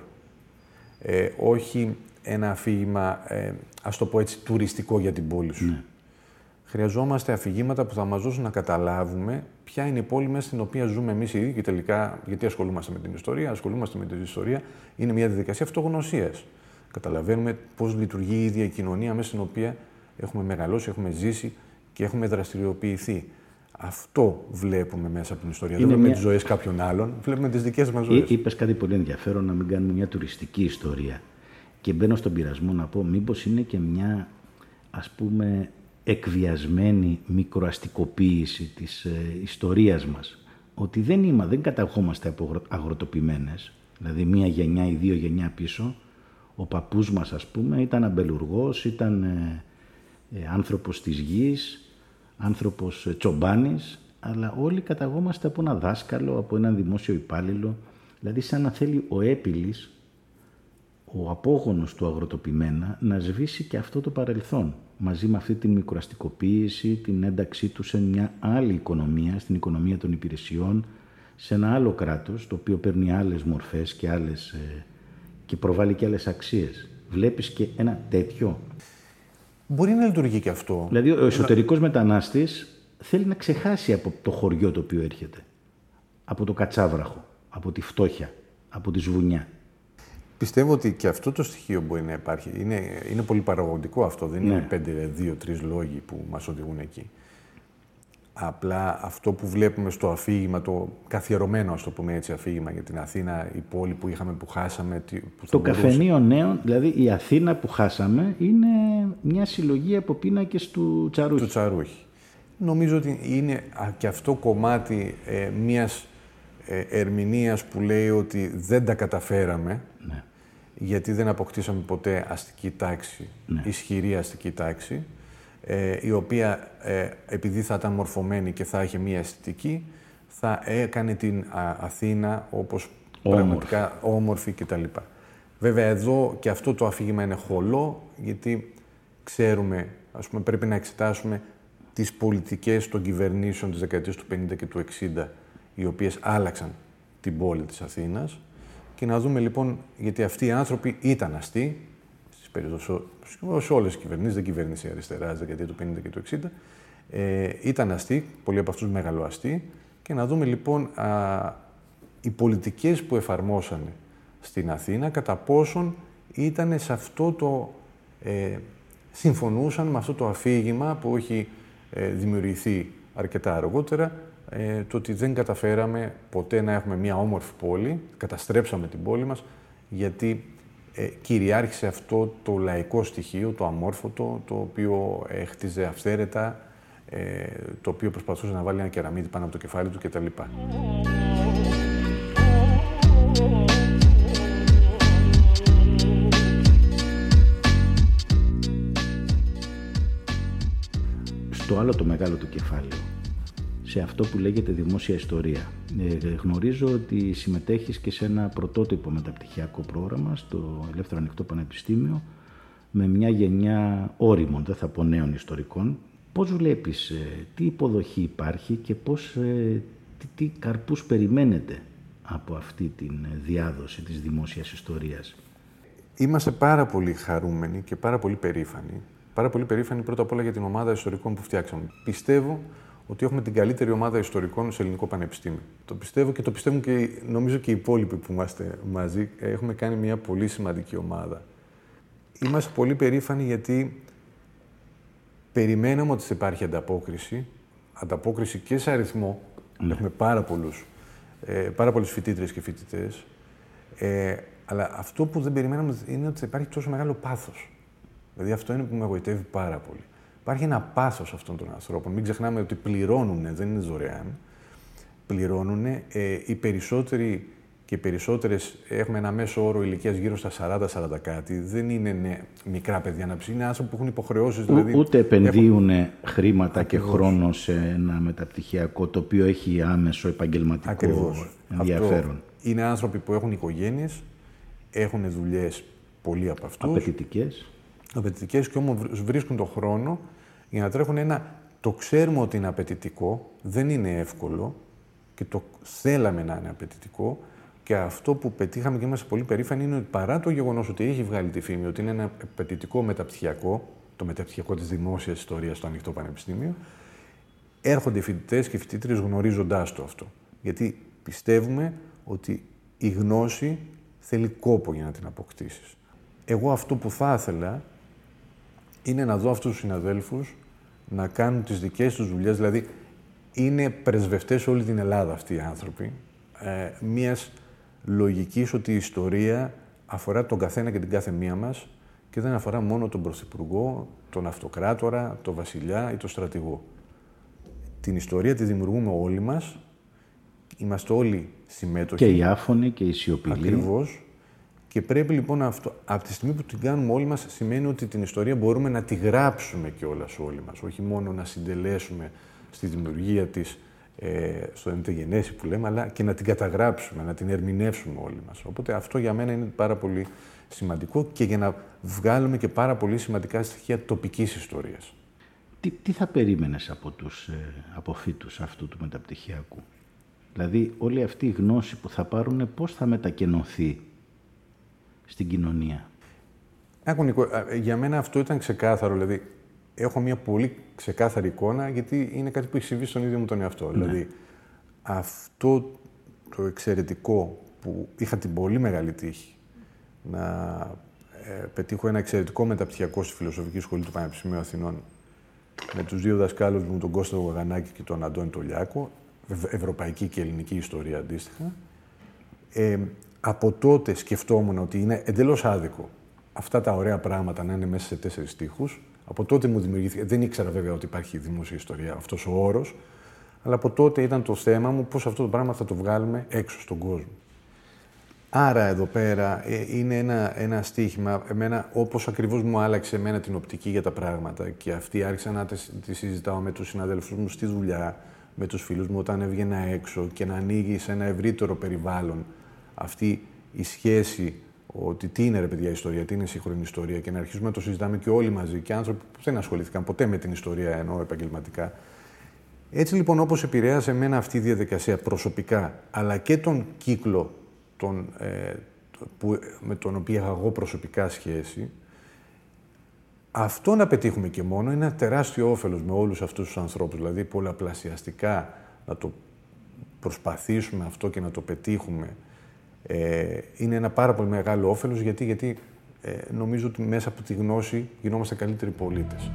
ε, όχι ένα αφήγημα, ε, ας το πω έτσι, τουριστικό για την πόλη σου. Ναι. Χρειαζόμαστε αφηγήματα που θα μας δώσουν να καταλάβουμε ποια είναι η πόλη μέσα στην οποία ζούμε εμείς οι ίδιοι και τελικά, γιατί ασχολούμαστε με την ιστορία, ασχολούμαστε με την ιστορία, είναι μια διαδικασία αυτογνωσίας. Καταλαβαίνουμε πώς λειτουργεί η ίδια η κοινωνία μέσα στην οποία έχουμε μεγαλώσει, έχουμε ζήσει και έχουμε δραστηριοποιηθεί. Αυτό βλέπουμε μέσα από την ιστορία. Είναι Δεν βλέπουμε μια... τις ζωές κάποιων άλλων, βλέπουμε τις δικές μας ζωές. Είπες κάτι πολύ ενδιαφέρον να μην κάνουμε μια τουριστική ιστορία. Και μπαίνω στον πειρασμό να πω μήπως είναι και μια ας πούμε εκβιασμένη μικροαστικοποίηση της ε, ιστορίας μας. Ότι δεν, είμα, δεν καταγόμαστε από αγροτοποιημένες, δηλαδή μία γενιά ή δύο γενιά πίσω, ο παππούς μας ας πούμε ήταν αμπελουργός, ήταν ε, ε, άνθρωπος της γης, άνθρωπος ε, τσομπάνης, αλλά όλοι καταγόμαστε από ένα δάσκαλο, από έναν δημόσιο υπάλληλο, δηλαδή σαν να θέλει ο έπιλης ο απόγονος του αγροτοπημένα να σβήσει και αυτό το παρελθόν μαζί με αυτή την μικροαστικοποίηση, την ένταξή του σε μια άλλη οικονομία, στην οικονομία των υπηρεσιών, σε ένα άλλο κράτος, το οποίο παίρνει άλλες μορφές και, άλλες, ε, και προβάλλει και άλλες αξίες. Βλέπεις και ένα τέτοιο; Μπορεί να λειτουργεί και αυτό. Δηλαδή ο εσωτερικός μετανάστης θέλει να ξεχάσει από το χωριό το οποίο έρχεται. Από το κατσάβραχο, από τη φτώχεια, από τη σβουνιά. Πιστεύω ότι και αυτό το στοιχείο μπορεί να υπάρχει. Είναι, είναι πολύ παραγωγικό αυτό. Δεν είναι ναι. πέντε, δύο, τρεις λόγοι που μας οδηγούν εκεί. Απλά αυτό που βλέπουμε στο αφήγημα, το καθιερωμένο, ας το πούμε έτσι, αφήγημα για την Αθήνα, η πόλη που είχαμε, που χάσαμε. Που το μπορούσε... καφενείο νέων, δηλαδή η Αθήνα που χάσαμε, είναι μια συλλογή από πίνακες του Τσαρούχη. Του Τσαρούχη. Νομίζω ότι είναι και αυτό κομμάτι ε, μιας ε, ερμηνείας που λέει ότι δεν τα καταφέραμε, ναι γιατί δεν αποκτήσαμε ποτέ αστική τάξη, ναι. ισχυρή αστική τάξη, ε, η οποία ε, επειδή θα ήταν μορφωμένη και θα είχε μία αισθητική, θα έκανε την Αθήνα όπως όμορφη. πραγματικά όμορφη κτλ. Βέβαια εδώ και αυτό το αφήγημα είναι χολό, γιατί ξέρουμε, ας πούμε, πρέπει να εξετάσουμε τις πολιτικές των κυβερνήσεων της δεκαετίας του 50 και του 60, οι οποίες άλλαξαν την πόλη της Αθήνας και να δούμε λοιπόν, γιατί αυτοί οι άνθρωποι ήταν αστεί, στις σε όλες τις κυβερνήσεις, δεν κυβέρνησε η αριστερά στη δεκαετία του 50 και του 60, ε, ήταν αστεί, πολλοί από αυτούς μεγαλοαστοί, και να δούμε λοιπόν α, οι πολιτικές που εφαρμόσανε στην Αθήνα, κατά πόσον ήταν σε αυτό το... Ε, συμφωνούσαν με αυτό το αφήγημα που έχει ε, δημιουργηθεί αρκετά αργότερα, ε, το ότι δεν καταφέραμε ποτέ να έχουμε μια όμορφη πόλη, καταστρέψαμε την πόλη μας, γιατί ε, κυριάρχησε αυτό το λαϊκό στοιχείο, το αμόρφωτο, το οποίο ε, χτίζε αυθαίρετα, ε, το οποίο προσπαθούσε να βάλει ένα κεραμίδι πάνω από το κεφάλι του κτλ. Στο άλλο το μεγάλο του κεφάλαιο, σε αυτό που λέγεται δημόσια ιστορία. Ε, γνωρίζω ότι συμμετέχεις και σε ένα πρωτότυπο μεταπτυχιακό πρόγραμμα στο Ελεύθερο Ανοιχτό Πανεπιστήμιο με μια γενιά όριμων, δεν θα πω νέων ιστορικών. Πώς βλέπεις, ε, τι υποδοχή υπάρχει και πώς, ε, τι, τι καρπούς περιμένετε από αυτή τη διάδοση της δημόσιας ιστορίας; Είμαστε πάρα πολύ χαρούμενοι και πάρα πολύ περήφανοι. Πάρα πολύ περήφανοι πρώτα απ' όλα για την ομάδα ιστορικών που φτιάξαμε. Πιστεύω ότι έχουμε την καλύτερη ομάδα ιστορικών σε ελληνικό πανεπιστήμιο. Το πιστεύω και το πιστεύουν και νομίζω και οι υπόλοιποι που είμαστε μαζί. Έχουμε κάνει μια πολύ σημαντική ομάδα. Είμαστε πολύ περήφανοι γιατί περιμέναμε ότι θα υπάρχει ανταπόκριση. Ανταπόκριση και σε αριθμό. Ναι. Έχουμε πάρα πολλούς, ε, πάρα πολλούς φοιτήτρες και φοιτητές. Ε, αλλά αυτό που δεν περιμέναμε είναι ότι θα υπάρχει τόσο μεγάλο πάθος. Δηλαδή αυτό είναι που με εγωιτεύει πάρα πολύ. Υπάρχει ένα πάθος αυτών των ανθρώπων. Μην ξεχνάμε ότι πληρώνουν, δεν είναι δωρεάν. Πληρώνουν. Ε, οι περισσότεροι, και και περισσότερες έχουμε ένα μέσο όρο ηλικίας γύρω στα 40-40 κάτι. Δεν είναι ναι, μικρά παιδιά να ψήνουν, είναι άνθρωποι που έχουν υποχρεώσεις. Δηλαδή, ούτε επενδύουν έχουν... χρήματα και χρόνο σε ένα μεταπτυχιακό το οποίο έχει άμεσο επαγγελματικό Ακριβώς. ενδιαφέρον. Αυτό είναι άνθρωποι που έχουν οικογένειες, έχουν δουλειές πολλοί από αυτούς. Απαιτητικές. Απαιτητικές και όμως βρίσκουν τον χρόνο για να τρέχουν ένα. Το ξέρουμε ότι είναι απαιτητικό, δεν είναι εύκολο και το θέλαμε να είναι απαιτητικό, και αυτό που πετύχαμε και είμαστε πολύ περήφανοι είναι ότι παρά το γεγονός ότι έχει βγάλει τη φήμη ότι είναι ένα απαιτητικό μεταπτυχιακό, το μεταπτυχιακό της δημόσιας ιστορίας στο ανοιχτό πανεπιστήμιο, έρχονται φοιτητές και φοιτήτρε γνωρίζοντάς το αυτό. Γιατί πιστεύουμε ότι η γνώση θέλει κόπο για να την αποκτήσεις. Εγώ αυτό που θα ήθελα είναι να δω αυτούς τους συναδέλφους να κάνουν τις δικές τους δουλειές. Δηλαδή, είναι πρεσβευτές σε όλη την Ελλάδα αυτοί οι άνθρωποι. Ε, μιας λογικής ότι η ιστορία αφορά τον καθένα και την κάθε μία μας και δεν αφορά μόνο τον Πρωθυπουργό, τον Αυτοκράτορα, τον Βασιλιά ή τον Στρατηγό. Την ιστορία τη δημιουργούμε όλοι μας, είμαστε όλοι συμμέτοχοι. Και οι άφωνοι και οι σιωπηλοί. Ακριβώς. Και πρέπει λοιπόν αυτό, από τη στιγμή που την κάνουμε όλοι μας, σημαίνει ότι την ιστορία μπορούμε να τη γράψουμε κιόλας όλοι μας, όχι μόνο να συντελέσουμε στη δημιουργία της ε, στο εντεγενέση που λέμε, αλλά και να την καταγράψουμε, να την ερμηνεύσουμε όλοι μας. Οπότε αυτό για μένα είναι πάρα πολύ σημαντικό και για να βγάλουμε και πάρα πολύ σημαντικά στοιχεία τοπικής ιστορίας. Τι, τι θα περίμενες από τους ε, αποφύτους αυτού του μεταπτυχιακού; Δηλαδή όλη αυτή η γνώση που θα πάρουν πώς θα μετακενωθεί στην κοινωνία. Έχουν, για μένα αυτό ήταν ξεκάθαρο. Δηλαδή έχω μια πολύ ξεκάθαρη εικόνα, γιατί είναι κάτι που έχει συμβεί στον ίδιο μου τον εαυτό. Ναι. Δηλαδή, αυτό το εξαιρετικό που είχα την πολύ μεγάλη τύχη να ε, πετύχω ένα εξαιρετικό μεταπτυχιακό στη Φιλοσοφική Σχολή του Πανεπιστημίου Αθηνών με τους δύο δασκάλους μου, τον Κώστα Γογανάκη και τον Αντώνη Τολιάκο, ευρωπαϊκή και ελληνική ιστορία αντίστοιχα. Ε, από τότε σκεφτόμουν ότι είναι εντελώς άδικο αυτά τα ωραία πράγματα να είναι μέσα σε τέσσερις τείχους από τότε μου δημιουργήθηκε. Δεν ήξερα βέβαια ότι υπάρχει δημόσια ιστορία, αυτός ο όρος. Αλλά από τότε ήταν το θέμα μου πώς αυτό το πράγμα θα το βγάλουμε έξω στον κόσμο. Άρα εδώ πέρα ε, είναι ένα, ένα στίχημα, εμένα, όπως ακριβώς μου άλλαξε εμένα την οπτική για τα πράγματα και αυτή άρχισα να τη συζητάω με τους συναδέλφους μου στη δουλειά, με τους φίλους μου όταν έβγαινα έξω και να ανοίγει σε ένα ευρύτερο περιβάλλον αυτή η σχέση ότι τι είναι ρε παιδιά η ιστορία, τι είναι η σύγχρονη ιστορία και να αρχίσουμε να το συζητάμε και όλοι μαζί και άνθρωποι που δεν ασχολήθηκαν ποτέ με την ιστορία ενώ επαγγελματικά. Έτσι λοιπόν όπως επηρέασε εμένα αυτή η διαδικασία προσωπικά αλλά και τον κύκλο τον, ε, που, με τον οποίο είχα εγώ προσωπικά σχέση αυτό να πετύχουμε και μόνο είναι ένα τεράστιο όφελος με όλους αυτούς τους ανθρώπους. Δηλαδή πολλαπλασιαστικά να το προσπαθήσουμε αυτό και να το πετύχουμε ε, είναι ένα πάρα πολύ μεγάλο όφελος γιατί, γιατί ε, νομίζω ότι μέσα από τη γνώση γινόμαστε καλύτεροι πολίτες.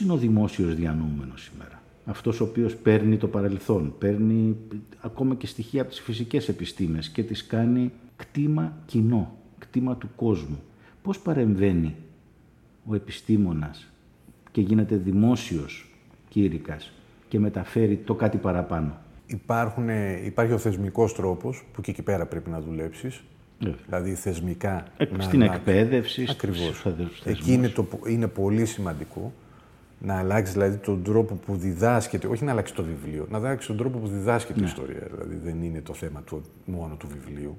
Είναι ο δημόσιος διανοούμενος σήμερα; Αυτός ο οποίος παίρνει το παρελθόν, παίρνει ακόμα και στοιχεία από τις φυσικές επιστήμες και τις κάνει κτήμα κοινό, κτήμα του κόσμου. Πώς παρεμβαίνει ο επιστήμονας και γίνεται δημόσιος κήρυκας και μεταφέρει το κάτι παραπάνω; Υπάρχουν, υπάρχει ο θεσμικός τρόπος που και εκεί πέρα πρέπει να δουλέψεις. Δηλαδή θεσμικά. Στην εκπαίδευση, Ακριβώς. Εκεί είναι, το, είναι πολύ σημαντικό να αλλάξει δηλαδή τον τρόπο που διδάσκεται, όχι να αλλάξει το βιβλίο, να αλλάξει τον τρόπο που διδάσκεται ναι. η ιστορία. Δηλαδή δεν είναι το θέμα του, μόνο του βιβλίου.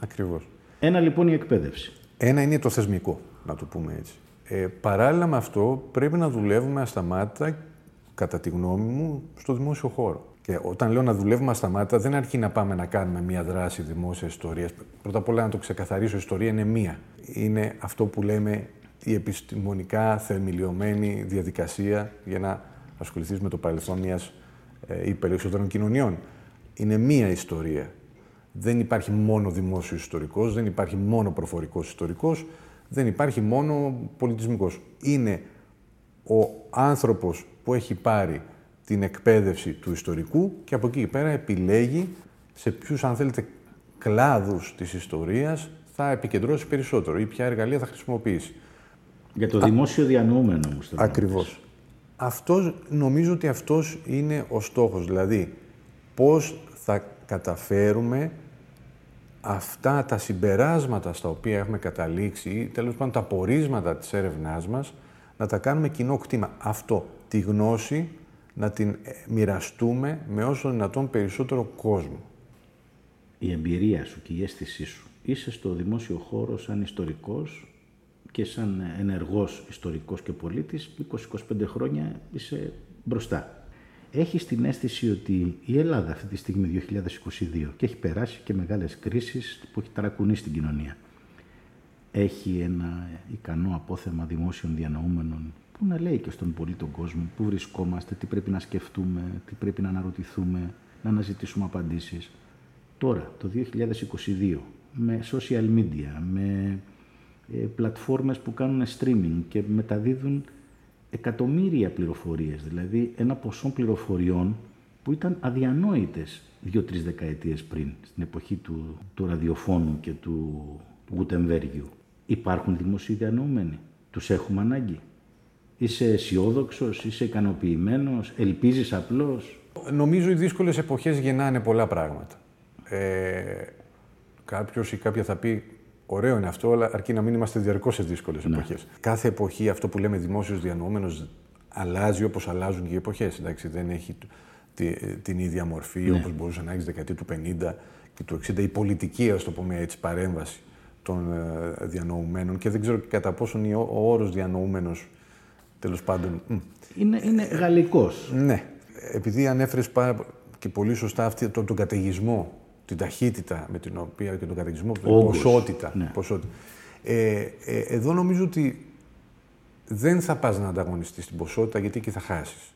Ακριβώς. Ένα λοιπόν η εκπαίδευση. Ένα είναι το θεσμικό, να το πούμε έτσι. Ε, παράλληλα με αυτό, πρέπει να δουλεύουμε ασταμάτητα, κατά τη γνώμη μου, στο δημόσιο χώρο. Και όταν λέω να δουλεύουμε ασταμάτητα, δεν αρκεί να πάμε να κάνουμε μία δράση δημόσια ιστορίας. Πρώτα απ' όλα, να το ξεκαθαρίσω, η ιστορία είναι μία. Είναι αυτό που λέμε η επιστημονικά θεμελιωμένη διαδικασία για να ασχοληθείς με το παρελθόν μιας ε, ή περισσότερων κοινωνιών. Είναι μία ιστορία. Δεν υπάρχει μόνο δημόσιος ιστορικός, δεν υπάρχει μόνο προφορικός ιστορικός, δεν υπάρχει μόνο πολιτισμικός. Είναι ο άνθρωπος που έχει πάρει την εκπαίδευση του ιστορικού και από εκεί και πέρα επιλέγει σε ποιους, αν θέλετε, κλάδους της ιστορίας θα επικεντρώσει περισσότερο ή ποια εργαλεία θα χρησιμοποιήσει. Για το δημόσιο διανοούμενο όμως. Ακριβώς. Αυτός, νομίζω ότι αυτός είναι ο στόχος. Δηλαδή, πώς θα καταφέρουμε αυτά τα συμπεράσματα στα οποία έχουμε καταλήξει ή τέλος πάντων τα πορίσματα της έρευνάς μας να τα κάνουμε κοινό κτήμα. Αυτό, τη γνώση, να την ε, μοιραστούμε με όσο δυνατόν περισσότερο κόσμο. Η εμπειρία σου και η αίσθησή σου. Είσαι στο δημόσιο χώρο σαν ιστορικός και σαν ενεργός ιστορικός και πολίτης, 20-25 χρόνια είσαι μπροστά. Έχεις την αίσθηση ότι η Ελλάδα αυτή τη στιγμή 2022 και έχει περάσει και μεγάλες κρίσεις που έχει ταρακουνήσει την κοινωνία. Έχει ένα ικανό απόθεμα δημόσιων διανοούμενων που να λέει και στον πολύ τον κόσμο πού βρισκόμαστε, τι πρέπει να σκεφτούμε, τι πρέπει να αναρωτηθούμε, να αναζητήσουμε απαντήσεις. Τώρα, το 2022, με social media, με ε, πλατφόρμες που κάνουν streaming και μεταδίδουν εκατομμύρια πληροφορίες, δηλαδή ένα ποσό πληροφοριών που ήταν αδιανόητες δύο-τρεις δεκαετίες πριν, στην εποχή του, του ραδιοφώνου και του, του Γουτεμβέργιου. Υπάρχουν δημοσίοι διανοούμενοι. Τους έχουμε ανάγκη. Είσαι αισιόδοξος, είσαι ικανοποιημένος, ελπίζεις απλώς. Νομίζω οι δύσκολες εποχές γεννάνε πολλά πράγματα. Ε, κάποιος ή κάποια θα πει Ωραίο είναι αυτό, αλλά αρκεί να μην είμαστε διαρκώς σε δύσκολες ναι. εποχές. Κάθε εποχή, αυτό που λέμε δημόσιος διανοούμενος, αλλάζει όπως αλλάζουν και οι εποχές. Δεν έχει την ίδια μορφή ναι. όπως μπορούσε να έχεις δεκαετία του 50 και του 60. Η πολιτική, ας το πούμε έτσι, παρέμβαση των ε, διανοουμένων και δεν ξέρω και κατά πόσον ο όρος διανοούμενος τέλος πάντων. Είναι, είναι γαλλικός. Ναι. Επειδή ανέφερες και πολύ σωστά αυτή, τον, τον καταιγισμό την ταχύτητα με την οποία και τον καταιγισμό, την ποσότητα. Ναι. ποσότητα. Ε, ε, εδώ νομίζω ότι δεν θα πας να ανταγωνιστείς την ποσότητα γιατί εκεί θα χάσεις.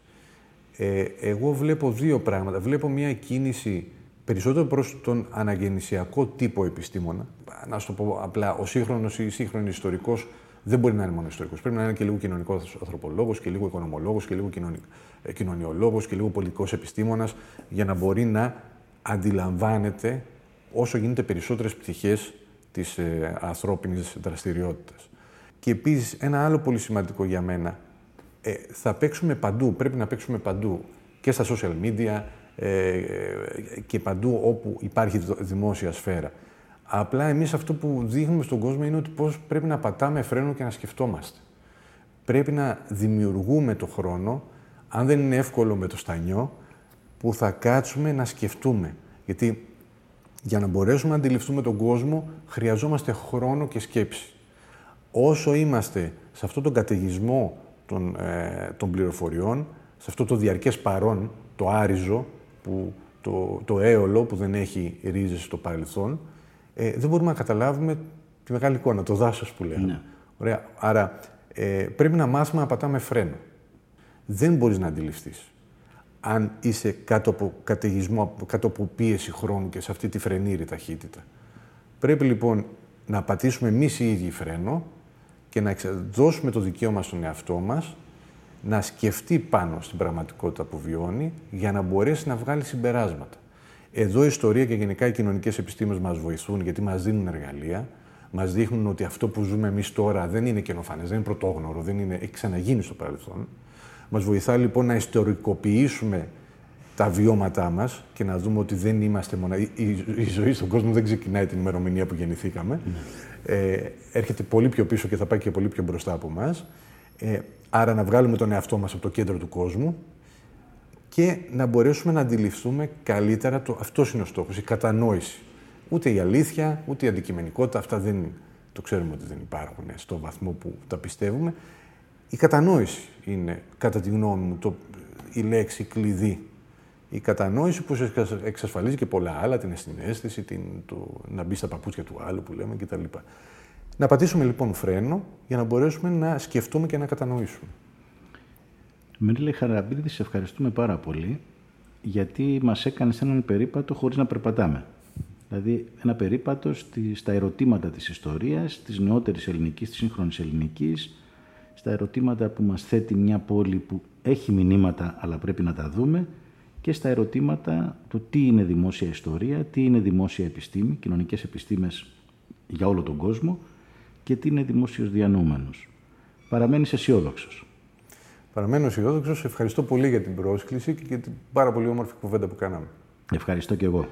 Ε, εγώ βλέπω δύο πράγματα. Βλέπω μια κίνηση περισσότερο προς τον αναγεννησιακό τύπο επιστήμονα. Να σου το πω απλά, ο σύγχρονος ή η σύγχρονη ιστορικός δεν μπορεί να είναι μόνο ιστορικός. Πρέπει να είναι και λίγο κοινωνικός ανθρωπολόγος και λίγο οικονομολόγος και λίγο ε, κοινωνιολόγος και λίγο πολιτικός επιστήμονας για να μπορεί να αντιλαμβάνεται όσο γίνεται περισσότερες πτυχές της ε, ανθρώπινης δραστηριότητας. Και επίσης, ένα άλλο πολύ σημαντικό για μένα, ε, θα παίξουμε παντού, πρέπει να παίξουμε παντού, και στα social media ε, και παντού όπου υπάρχει δημόσια σφαίρα. Απλά εμείς αυτό που δείχνουμε στον κόσμο είναι ότι πώς πρέπει να πατάμε φρένο και να σκεφτόμαστε. Πρέπει να δημιουργούμε το χρόνο, αν δεν είναι εύκολο με το στανιό, που θα κάτσουμε να σκεφτούμε. Γιατί για να μπορέσουμε να αντιληφθούμε τον κόσμο, χρειαζόμαστε χρόνο και σκέψη. Όσο είμαστε σε αυτόν τον καταιγισμό των, ε, των πληροφοριών, σε αυτό το διαρκές παρόν, το άριζο, που, το, το έολο που δεν έχει ρίζες στο παρελθόν, ε, δεν μπορούμε να καταλάβουμε τη μεγάλη εικόνα, το δάσος που λέμε. Ναι. Ωραία. Άρα ε, πρέπει να μάθουμε να πατάμε φρένο. Δεν μπορείς να αντιληφθείς αν είσαι κάτω από καταιγισμό, κάτω από πίεση χρόνου και σε αυτή τη φρενήρη ταχύτητα. Πρέπει λοιπόν να πατήσουμε εμείς οι ίδιοι φρένο και να δώσουμε το δικαίωμα στον εαυτό μας να σκεφτεί πάνω στην πραγματικότητα που βιώνει για να μπορέσει να βγάλει συμπεράσματα. Εδώ η ιστορία και γενικά οι κοινωνικές επιστήμες μας βοηθούν γιατί μας δίνουν εργαλεία, μας δείχνουν ότι αυτό που ζούμε εμείς τώρα δεν είναι καινοφανές, δεν είναι πρωτόγνωρο, δεν είναι, έχει ξαναγίνει στο παρελθόν μας βοηθάει λοιπόν να ιστορικοποιήσουμε τα βιώματά μας και να δούμε ότι δεν είμαστε μόνο... Η, η, ζωή στον κόσμο δεν ξεκινάει την ημερομηνία που γεννηθήκαμε. Ναι. Ε, έρχεται πολύ πιο πίσω και θα πάει και πολύ πιο μπροστά από εμά. Ε, άρα να βγάλουμε τον εαυτό μας από το κέντρο του κόσμου και να μπορέσουμε να αντιληφθούμε καλύτερα, το, αυτός είναι ο στόχος, η κατανόηση. Ούτε η αλήθεια, ούτε η αντικειμενικότητα, αυτά δεν, το ξέρουμε ότι δεν υπάρχουν στο βαθμό που τα πιστεύουμε. Η κατανόηση είναι, κατά τη γνώμη μου, το, η λέξη κλειδί. Η κατανόηση που εξασφαλίζει και πολλά άλλα, την συνέστηση, την, το, να μπει στα παπούτσια του άλλου που λέμε κτλ. Να πατήσουμε λοιπόν φρένο για να μπορέσουμε να σκεφτούμε και να κατανοήσουμε. Μερίλε Χαραμπίδη, σε ευχαριστούμε πάρα πολύ γιατί μας έκανες έναν περίπατο χωρίς να περπατάμε. Δηλαδή ένα περίπατο στα ερωτήματα της ιστορίας, της νεότερης ελληνικής, της σύγχρονης ελληνικής, στα ερωτήματα που μας θέτει μια πόλη που έχει μηνύματα αλλά πρέπει να τα δούμε και στα ερωτήματα του τι είναι δημόσια ιστορία, τι είναι δημόσια επιστήμη, κοινωνικές επιστήμες για όλο τον κόσμο και τι είναι δημόσιος διανούμενος. Παραμένεις αισιόδοξος. Παραμένω αισιόδοξος. Ευχαριστώ πολύ για την πρόσκληση και για την πάρα πολύ όμορφη κουβέντα που κάναμε. Ευχαριστώ και εγώ.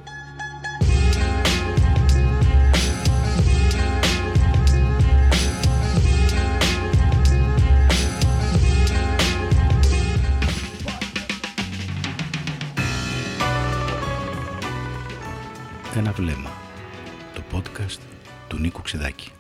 Ένα βλέμμα. Το podcast του Νίκου Ξεδάκη.